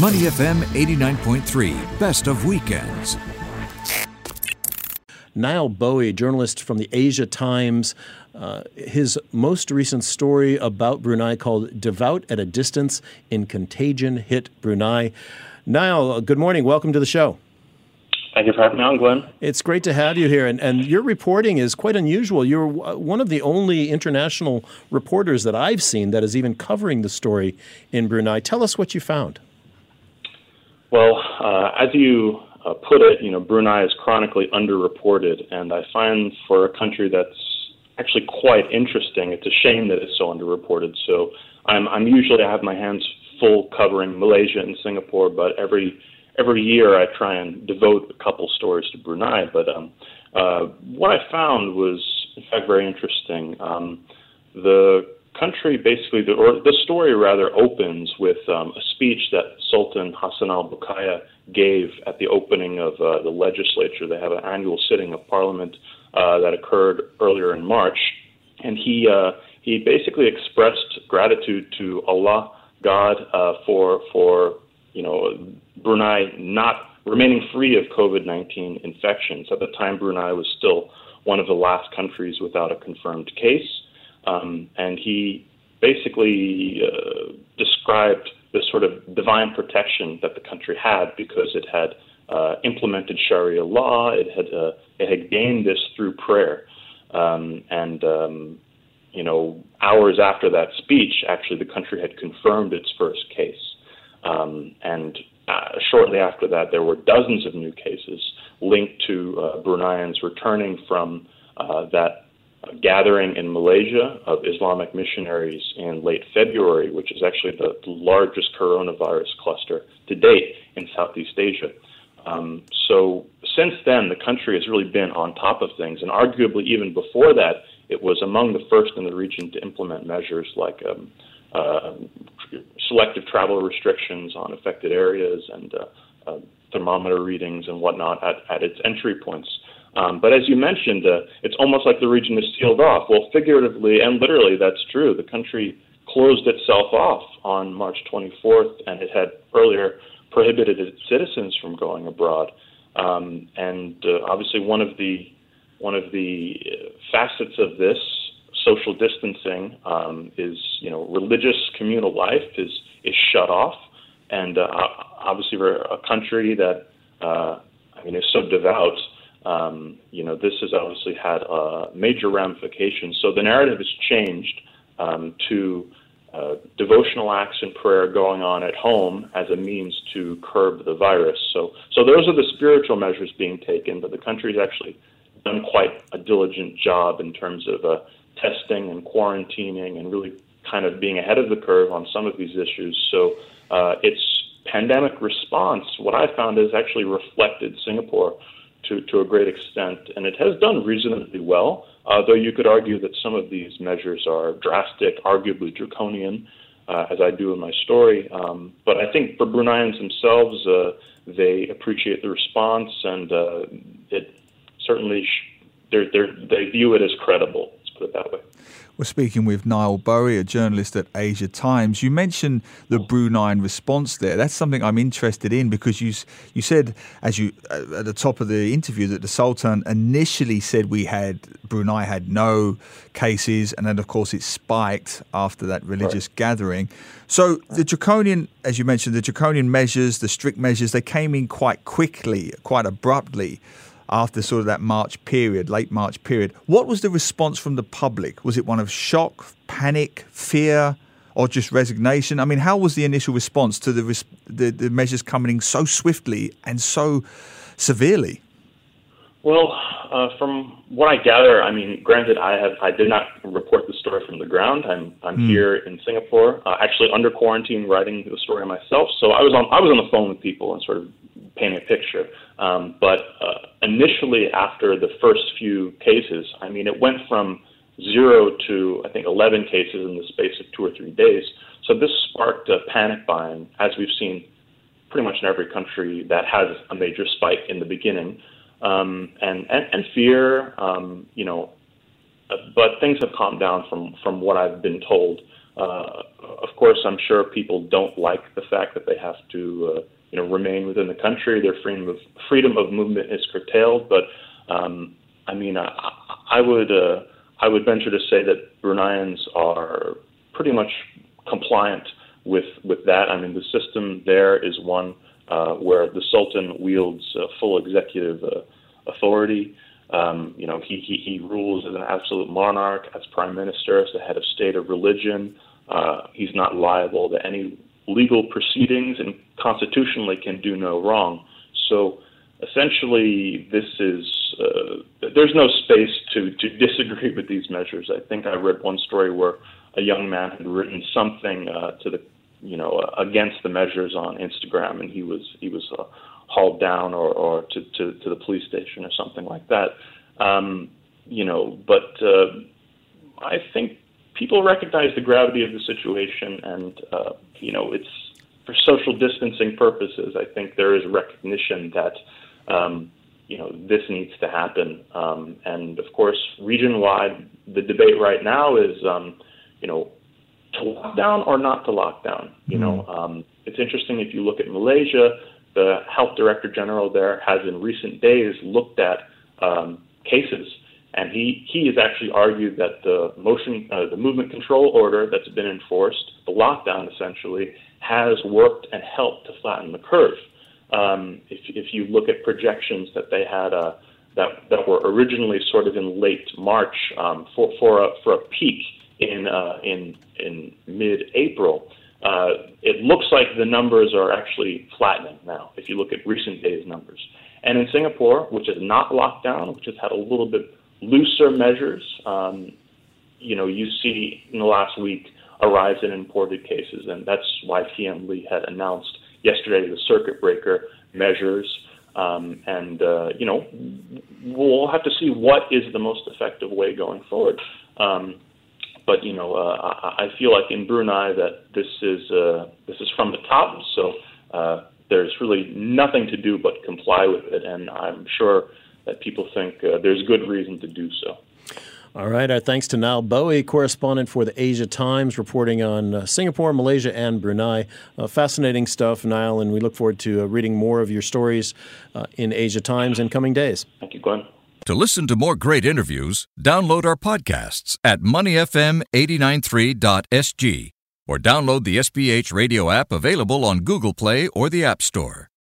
Money FM 89.3, best of weekends. Nile Bowie, journalist from the Asia Times, uh, his most recent story about Brunei called Devout at a Distance in Contagion Hit Brunei. Nile, good morning. Welcome to the show. Thank you for having me on, Glenn. It's great to have you here. And, and your reporting is quite unusual. You're one of the only international reporters that I've seen that is even covering the story in Brunei. Tell us what you found. Well, uh, as you uh, put it, you know, Brunei is chronically underreported, and I find for a country that's actually quite interesting, it's a shame that it's so underreported. So I'm, I'm usually I have my hands full covering Malaysia and Singapore, but every every year I try and devote a couple stories to Brunei. But um, uh, what I found was, in fact, very interesting. Um, the country basically, the, or the story rather, opens with um, a speech that Sultan Hassanal Bolkiah gave at the opening of uh, the legislature. They have an annual sitting of parliament uh, that occurred earlier in March, and he uh, he basically expressed gratitude to Allah, God, uh, for for you know Brunei not remaining free of COVID-19 infections. At the time, Brunei was still one of the last countries without a confirmed case. Um, and he basically uh, described the sort of divine protection that the country had because it had uh, implemented Sharia law, it had uh, it had gained this through prayer, um, and um, you know hours after that speech, actually the country had confirmed its first case, um, and uh, shortly after that there were dozens of new cases linked to uh, Bruneians returning from uh, that gathering in Malaysia of Islamic missionaries in late February, which is actually the largest coronavirus cluster to date in Southeast Asia. Um, so since then, the country has really been on top of things, and arguably even before that, it was among the first in the region to implement measures like um, uh, selective travel restrictions on affected areas and uh, uh, thermometer readings and whatnot at, at its entry points. Um, but as you mentioned, uh, it's almost like the region is sealed off. Well, figuratively and literally, that's true. The country closed itself off on March 24th, and it had earlier prohibited its citizens from going abroad. Um, and uh, obviously, one of the one of the uh, facets of this social distancing um, is, you know, religious communal life is is shut off, and uh, obviously, for a country that uh, I mean is so devout um, you know, this has obviously had major ramifications. So the narrative has changed um, to uh, devotional acts and prayer going on at home as a means to curb the virus. So, so those are the spiritual measures being taken, but the country's actually done quite a diligent job in terms of uh, testing and quarantining and really kind of being ahead of the curve on some of these issues. So, uh, its pandemic response, what I found, has actually reflected Singapore to, to a great extent, and it has done reasonably well, uh, though you could argue that some of these measures are drastic, arguably draconian, uh, as I do in my story. Um, but I think for Bruneians themselves, uh, they appreciate the response, and uh, it certainly sh- they're, they're, they view it as credible. Let's put it that way. We're speaking with Nile Bowie, a journalist at Asia Times. You mentioned the Bruneian response there. That's something I'm interested in because you you said, as you uh, at the top of the interview, that the Sultan initially said we had Brunei had no cases, and then of course it spiked after that religious right. gathering. So the draconian, as you mentioned, the draconian measures, the strict measures, they came in quite quickly, quite abruptly after sort of that March period, late March period. What was the response from the public? Was it one of shock, panic, fear, or just resignation? I mean, how was the initial response to the res- the, the measures coming in so swiftly and so severely? Well, uh, from what I gather, I mean, granted, I have I did not report the story from the ground. I'm I'm mm. here in Singapore, uh, actually under quarantine, writing the story myself. So I was on I was on the phone with people and sort of painting a picture. Um, but uh, initially, after the first few cases, I mean, it went from zero to I think 11 cases in the space of two or three days. So this sparked a panic buying, as we've seen pretty much in every country that has a major spike in the beginning, um, and, and and fear, um, you know. But things have calmed down from from what I've been told. Uh, of course, I'm sure people don't like the fact that they have to, uh, you know, remain within the country. Their freedom of freedom of movement is curtailed. But um, I mean, I, I would uh, I would venture to say that Bruneians are pretty much compliant with with that. I mean, the system there is one uh, where the Sultan wields uh, full executive uh, authority. Um, you know, he, he, he rules as an absolute monarch, as prime minister, as the head of state of religion. Uh, he's not liable to any legal proceedings and constitutionally can do no wrong. So essentially, this is uh, there's no space to, to disagree with these measures. I think I read one story where a young man had written something uh, to the you know uh, against the measures on Instagram, and he was he was uh, hauled down or, or to, to, to the police station or something like that. Um, you know, but uh, I think people recognize the gravity of the situation, and uh, you know, it's for social distancing purposes. I think there is recognition that um, you know this needs to happen, um, and of course, region-wide, the debate right now is um, you know to lock down or not to lock down. You know, mm-hmm. um, it's interesting if you look at Malaysia. The health director general there has in recent days looked at um, cases and he he has actually argued that the motion uh, the movement control order that's been enforced, the lockdown essentially, has worked and helped to flatten the curve. Um, if if you look at projections that they had uh, that that were originally sort of in late March um, for for a for a peak in uh, in in mid April. Uh, it looks like the numbers are actually flattening now. If you look at recent days' numbers, and in Singapore, which is not locked down, which has had a little bit looser measures. Um, you know, you see in the last week a rise in imported cases, and that's why PM Lee had announced yesterday the circuit breaker measures. Um, and uh, you know, we'll have to see what is the most effective way going forward. Um, but you know, uh, I feel like in Brunei that this is uh, this is from the top, so uh, there's really nothing to do but comply with it, and I'm sure that people think uh, there's good reason to do so. All right. Our thanks to Nile Bowie, correspondent for the Asia Times, reporting on uh, Singapore, Malaysia, and Brunei. Uh, fascinating stuff, Nile, and we look forward to uh, reading more of your stories uh, in Asia Times in coming days. Thank you, Glenn. To listen to more great interviews, download our podcasts at moneyfm893.sg or download the SPH radio app available on Google Play or the App Store.